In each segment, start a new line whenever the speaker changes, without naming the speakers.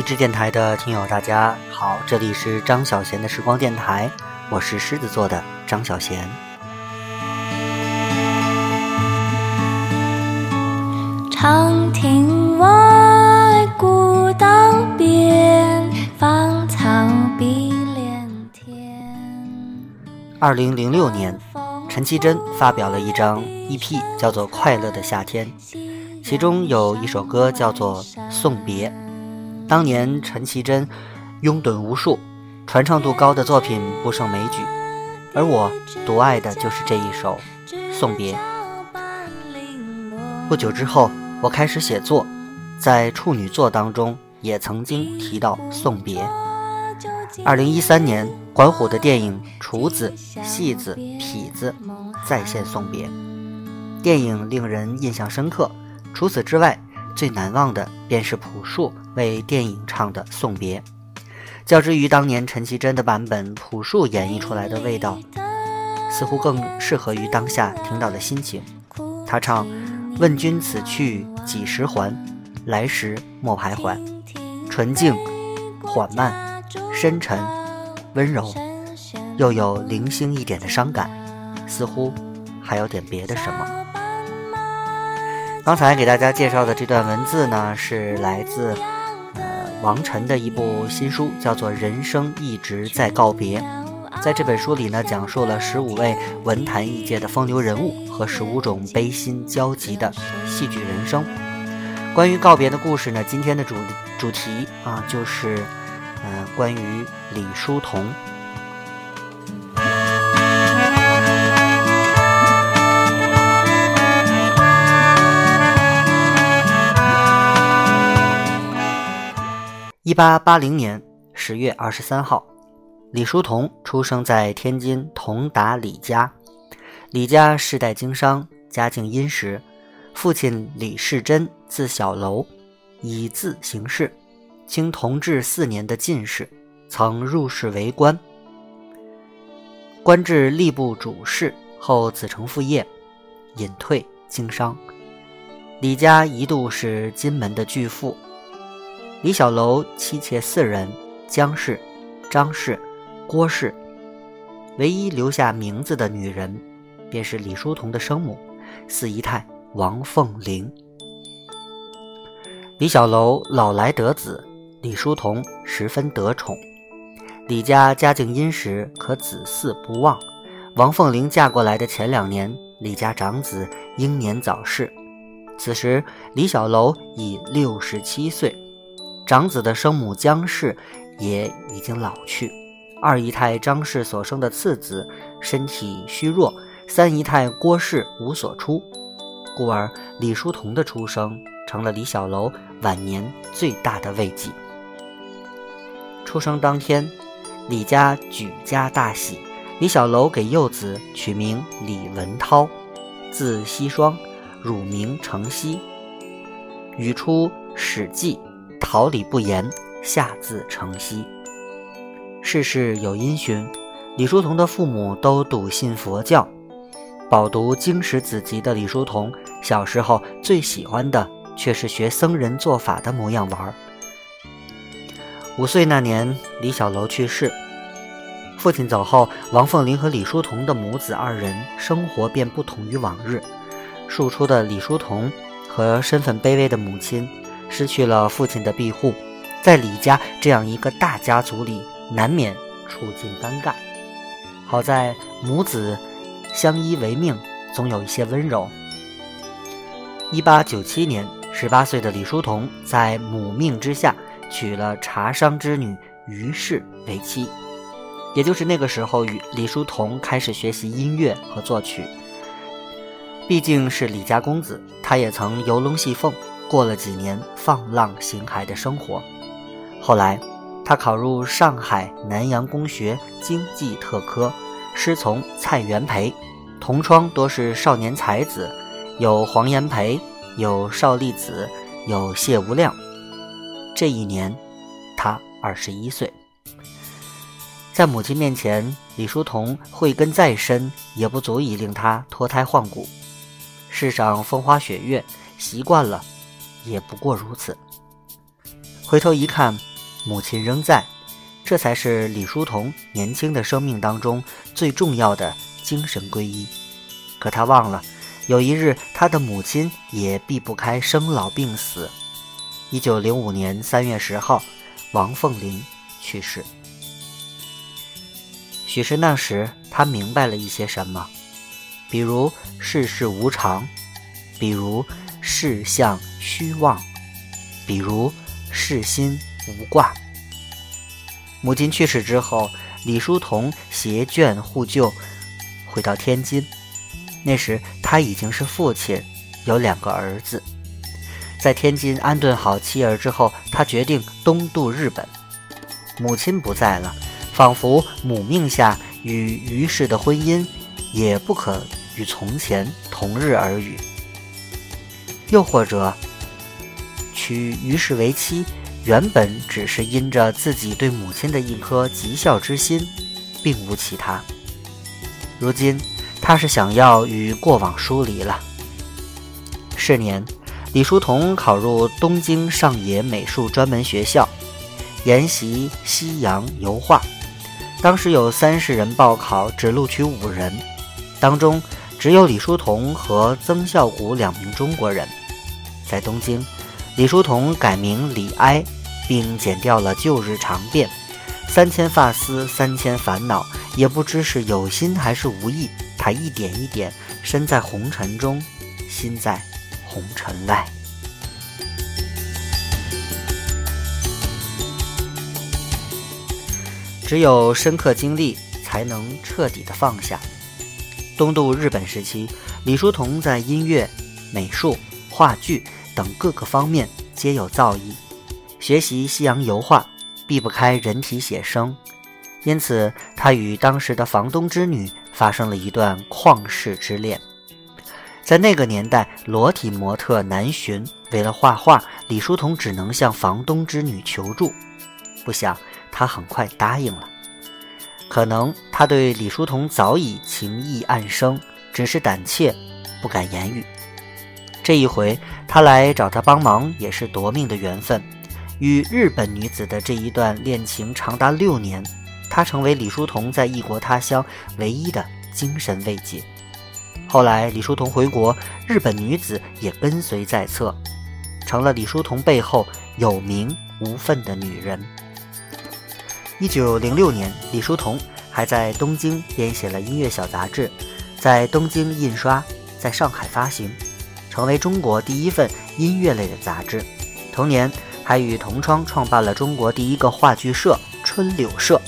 各位励志电台的听友，大家好，这里是张小贤的时光电台，我是狮子座的张小贤。
长亭外，古道边，芳草碧连天。
二零零六年，陈绮贞发表了一张 EP，叫做《快乐的夏天》，其中有一首歌叫做《送别》。当年陈绮贞拥趸无数，传唱度高的作品不胜枚举，而我独爱的就是这一首《送别》。不久之后。我开始写作，在处女作当中也曾经提到送别。二零一三年，管虎的电影《厨子》《戏子》《痞子》再现送别，电影令人印象深刻。除此之外，最难忘的便是朴树为电影唱的《送别》。较之于当年陈绮贞的版本，朴树演绎出来的味道，似乎更适合于当下听到的心情。他唱。问君此去几时还？来时莫徘徊。纯净、缓慢、深沉、温柔，又有零星一点的伤感，似乎还有点别的什么。刚才给大家介绍的这段文字呢，是来自呃王晨的一部新书，叫做《人生一直在告别》。在这本书里呢，讲述了十五位文坛艺界的风流人物和十五种悲心交集的戏剧人生。关于告别的故事呢，今天的主主题啊，就是嗯，关于李叔同。一八八零年十月二十三号。李叔同出生在天津同达李家，李家世代经商，家境殷实。父亲李世珍字小楼，以字行事，经同治四年的进士，曾入仕为官，官至吏部主事后，子承父业，隐退经商。李家一度是金门的巨富。李小楼妻妾四人，江氏、张氏。郭氏唯一留下名字的女人，便是李叔同的生母四姨太王凤玲。李小楼老来得子，李叔同十分得宠。李家家境殷实，可子嗣不旺。王凤玲嫁过来的前两年，李家长子英年早逝。此时李小楼已六十七岁，长子的生母江氏也已经老去。二姨太张氏所生的次子身体虚弱，三姨太郭氏无所出，故而李叔同的出生成了李小楼晚年最大的慰藉。出生当天，李家举家大喜，李小楼给幼子取名李文涛，字希霜，乳名承熙，语出《史记》，桃李不言，下自成蹊。世事有因循，李叔同的父母都笃信佛教，饱读经史子集的李叔同，小时候最喜欢的却是学僧人做法的模样玩。五岁那年，李小楼去世，父亲走后，王凤玲和李叔同的母子二人生活便不同于往日。庶出的李叔同和身份卑微的母亲，失去了父亲的庇护，在李家这样一个大家族里。难免处境尴尬，好在母子相依为命，总有一些温柔。一八九七年，十八岁的李叔同在母命之下娶了茶商之女于氏为妻，也就是那个时候，与李叔同开始学习音乐和作曲。毕竟是李家公子，他也曾游龙戏凤，过了几年放浪形骸的生活。后来。他考入上海南洋公学经济特科，师从蔡元培，同窗多是少年才子，有黄炎培，有邵力子，有谢无量。这一年，他二十一岁，在母亲面前，李叔同慧根再深，也不足以令他脱胎换骨。世上风花雪月，习惯了，也不过如此。回头一看，母亲仍在，这才是李叔同年轻的生命当中最重要的精神皈依。可他忘了，有一日他的母亲也避不开生老病死。一九零五年三月十号，王凤林去世。许是那时他明白了一些什么，比如世事无常，比如世相虚妄，比如。世心无挂。母亲去世之后，李叔同携眷护旧，回到天津。那时他已经是父亲，有两个儿子。在天津安顿好妻儿之后，他决定东渡日本。母亲不在了，仿佛母命下与于氏的婚姻也不可与从前同日而语。又或者。娶于氏为妻，原本只是因着自己对母亲的一颗极孝之心，并无其他。如今他是想要与过往疏离了。是年，李叔同考入东京上野美术专门学校，研习西洋油画。当时有三十人报考，只录取五人，当中只有李叔同和曾孝谷两名中国人。在东京。李叔同改名李哀，并剪掉了旧日长辫，三千发丝，三千烦恼，也不知是有心还是无意。他一点一点身在红尘中，心在红尘外。只有深刻经历，才能彻底的放下。东渡日本时期，李叔同在音乐、美术、话剧。等各个方面皆有造诣，学习西洋油画避不开人体写生，因此他与当时的房东之女发生了一段旷世之恋。在那个年代，裸体模特难寻，为了画画，李叔同只能向房东之女求助。不想他很快答应了，可能他对李叔同早已情意暗生，只是胆怯，不敢言语。这一回，他来找他帮忙也是夺命的缘分。与日本女子的这一段恋情长达六年，他成为李叔同在异国他乡唯一的精神慰藉。后来，李叔同回国，日本女子也跟随在侧，成了李叔同背后有名无分的女人。一九零六年，李叔同还在东京编写了音乐小杂志，在东京印刷，在上海发行。成为中国第一份音乐类的杂志，同年还与同窗创办了中国第一个话剧社春柳社。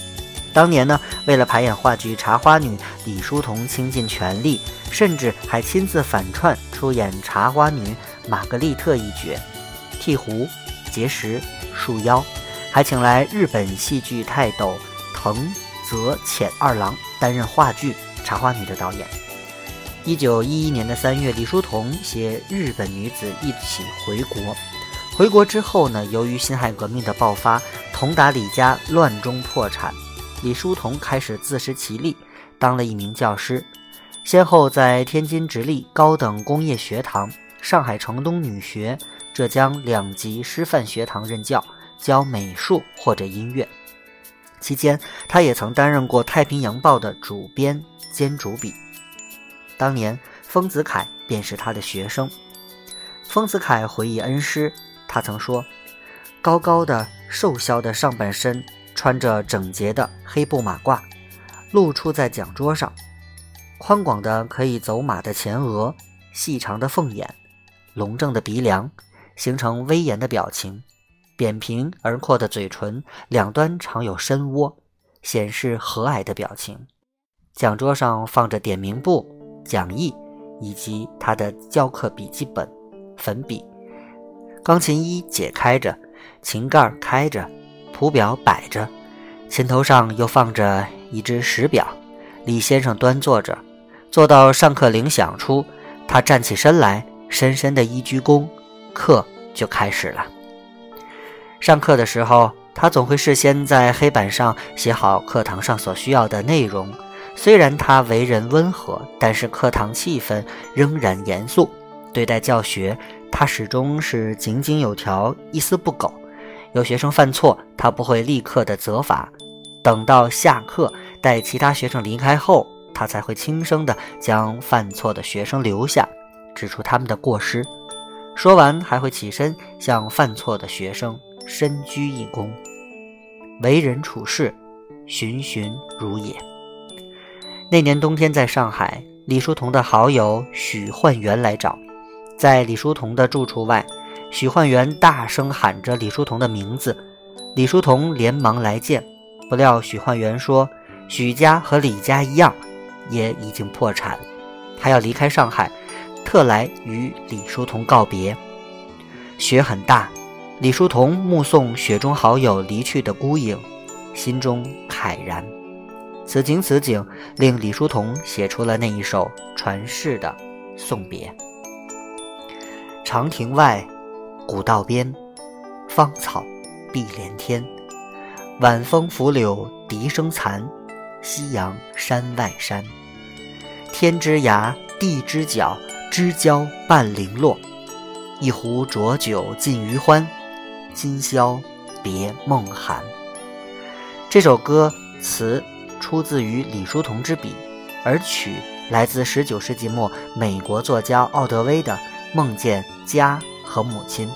当年呢，为了排演话剧《茶花女》，李叔同倾尽全力，甚至还亲自反串出演茶花女玛格丽特一角，剃胡、结石、束腰，还请来日本戏剧泰斗藤泽浅二郎担任话剧《茶花女》的导演。一九一一年的三月，李叔同携日本女子一起回国。回国之后呢，由于辛亥革命的爆发，同达李家乱中破产，李叔同开始自食其力，当了一名教师，先后在天津直隶高等工业学堂、上海城东女学、浙江两级师范学堂任教，教美术或者音乐。期间，他也曾担任过《太平洋报》的主编兼主笔。当年，丰子恺便是他的学生。丰子恺回忆恩师，他曾说：“高高的、瘦削的上半身，穿着整洁的黑布马褂，露出在讲桌上；宽广的可以走马的前额，细长的凤眼，隆正的鼻梁，形成威严的表情；扁平而阔的嘴唇，两端常有深窝，显示和蔼的表情。讲桌上放着点名簿。”讲义以及他的教课笔记本、粉笔，钢琴一解开着，琴盖开着，谱表摆着，琴头上又放着一只石表。李先生端坐着，坐到上课铃响出，他站起身来，深深的一鞠躬，课就开始了。上课的时候，他总会事先在黑板上写好课堂上所需要的内容。虽然他为人温和，但是课堂气氛仍然严肃。对待教学，他始终是井井有条，一丝不苟。有学生犯错，他不会立刻的责罚，等到下课待其他学生离开后，他才会轻声的将犯错的学生留下，指出他们的过失。说完，还会起身向犯错的学生深鞠一躬。为人处事，循循如也。那年冬天，在上海，李叔同的好友许焕元来找，在李叔同的住处外，许焕元大声喊着李叔同的名字，李叔同连忙来见，不料许焕元说，许家和李家一样，也已经破产，他要离开上海。特来与李叔同告别。雪很大，李叔同目送雪中好友离去的孤影，心中慨然。此情此景，令李叔同写出了那一首传世的送别。长亭外，古道边，芳草碧连天。晚风拂柳笛声残，夕阳山外山。天之涯，地之角。知交半零落，一壶浊酒尽余欢。今宵别梦寒。这首歌词出自于李叔同之笔，而曲来自19世纪末美国作家奥德威的《梦见家和母亲》。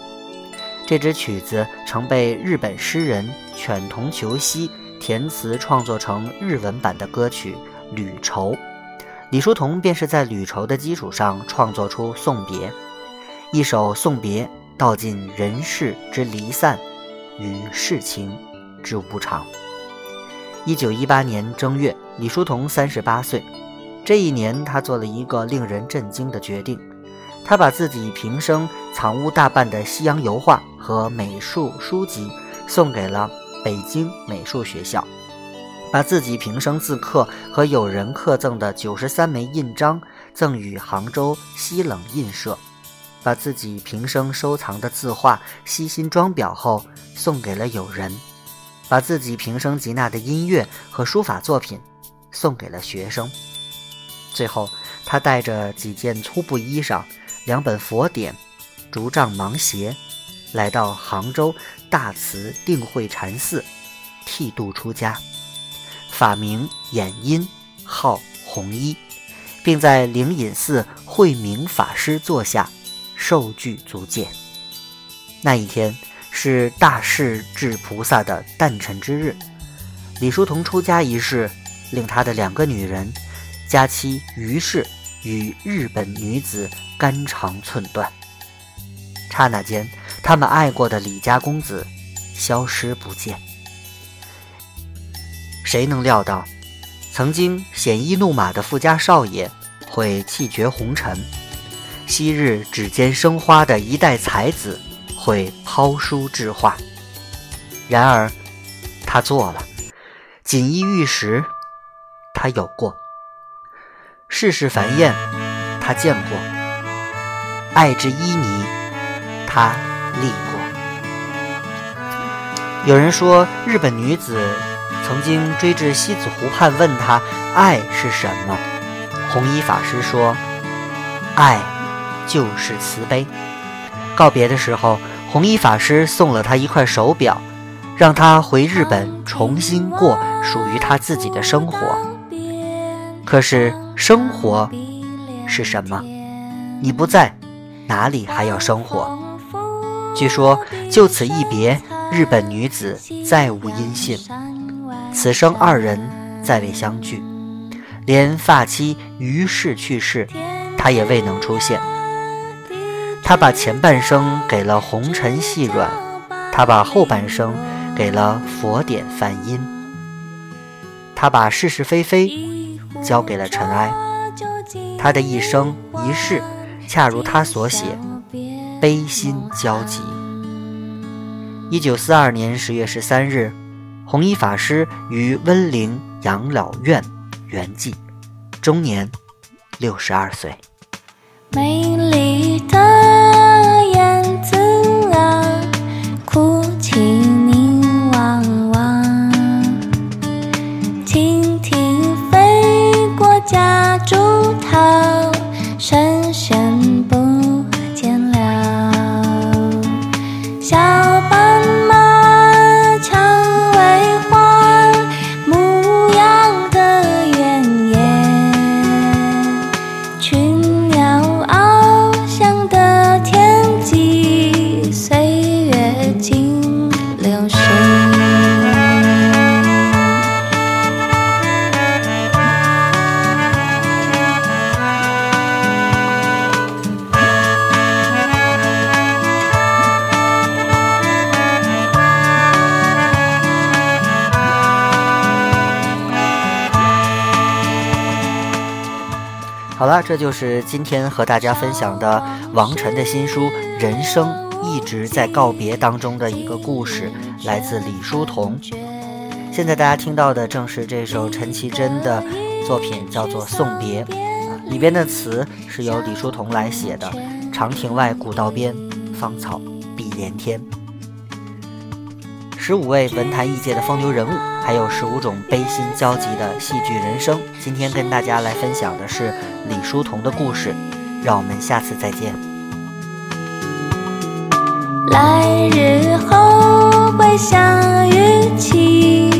这支曲子曾被日本诗人犬童球希填词创作成日文版的歌曲《旅愁》。李叔同便是在《旅愁》的基础上创作出《送别》，一首送别，道尽人世之离散与世情之无常。一九一八年正月，李叔同三十八岁。这一年，他做了一个令人震惊的决定：他把自己平生藏污大半的西洋油画和美术书籍送给了北京美术学校。把自己平生自刻和友人刻赠的九十三枚印章赠予杭州西冷印社，把自己平生收藏的字画悉心装裱后送给了友人，把自己平生集纳的音乐和书法作品送给了学生。最后，他带着几件粗布衣裳、两本佛典、竹杖芒鞋，来到杭州大慈定慧禅寺剃度出家。法名演音，号弘一，并在灵隐寺慧明法师座下受具足戒。那一天是大势至菩萨的诞辰之日，李叔同出家一事令他的两个女人佳妻于氏与日本女子肝肠寸断。刹那间，他们爱过的李家公子消失不见。谁能料到，曾经鲜衣怒马的富家少爷会气绝红尘？昔日指尖生花的一代才子会抛书置画？然而，他做了。锦衣玉食，他有过；世事繁艳，他见过；爱之旖旎，他历过。有人说，日本女子。曾经追至西子湖畔，问他爱是什么。弘一法师说：“爱就是慈悲。”告别的时候，弘一法师送了他一块手表，让他回日本重新过属于他自己的生活。可是生活是什么？你不在，哪里还要生活？据说就此一别，日本女子再无音信。此生二人再未相聚，连发妻于氏去世，他也未能出现。他把前半生给了红尘细软，他把后半生给了佛典梵音。他把是是非非交给了尘埃。他的一生一世，恰如他所写，悲心交集。一九四二年十月十三日。弘一法师于温陵养老院圆寂，终年六十二岁。
美丽的
好了，这就是今天和大家分享的王晨的新书《人生一直在告别》当中的一个故事，来自李叔同。现在大家听到的正是这首陈绮贞的作品，叫做《送别》，里边的词是由李叔同来写的：“长亭外，古道边，芳草碧连天。”十五位文坛艺界的风流人物，还有十五种悲心交集的戏剧人生。今天跟大家来分享的是李叔同的故事，让我们下次再见。
来日后会相遇情。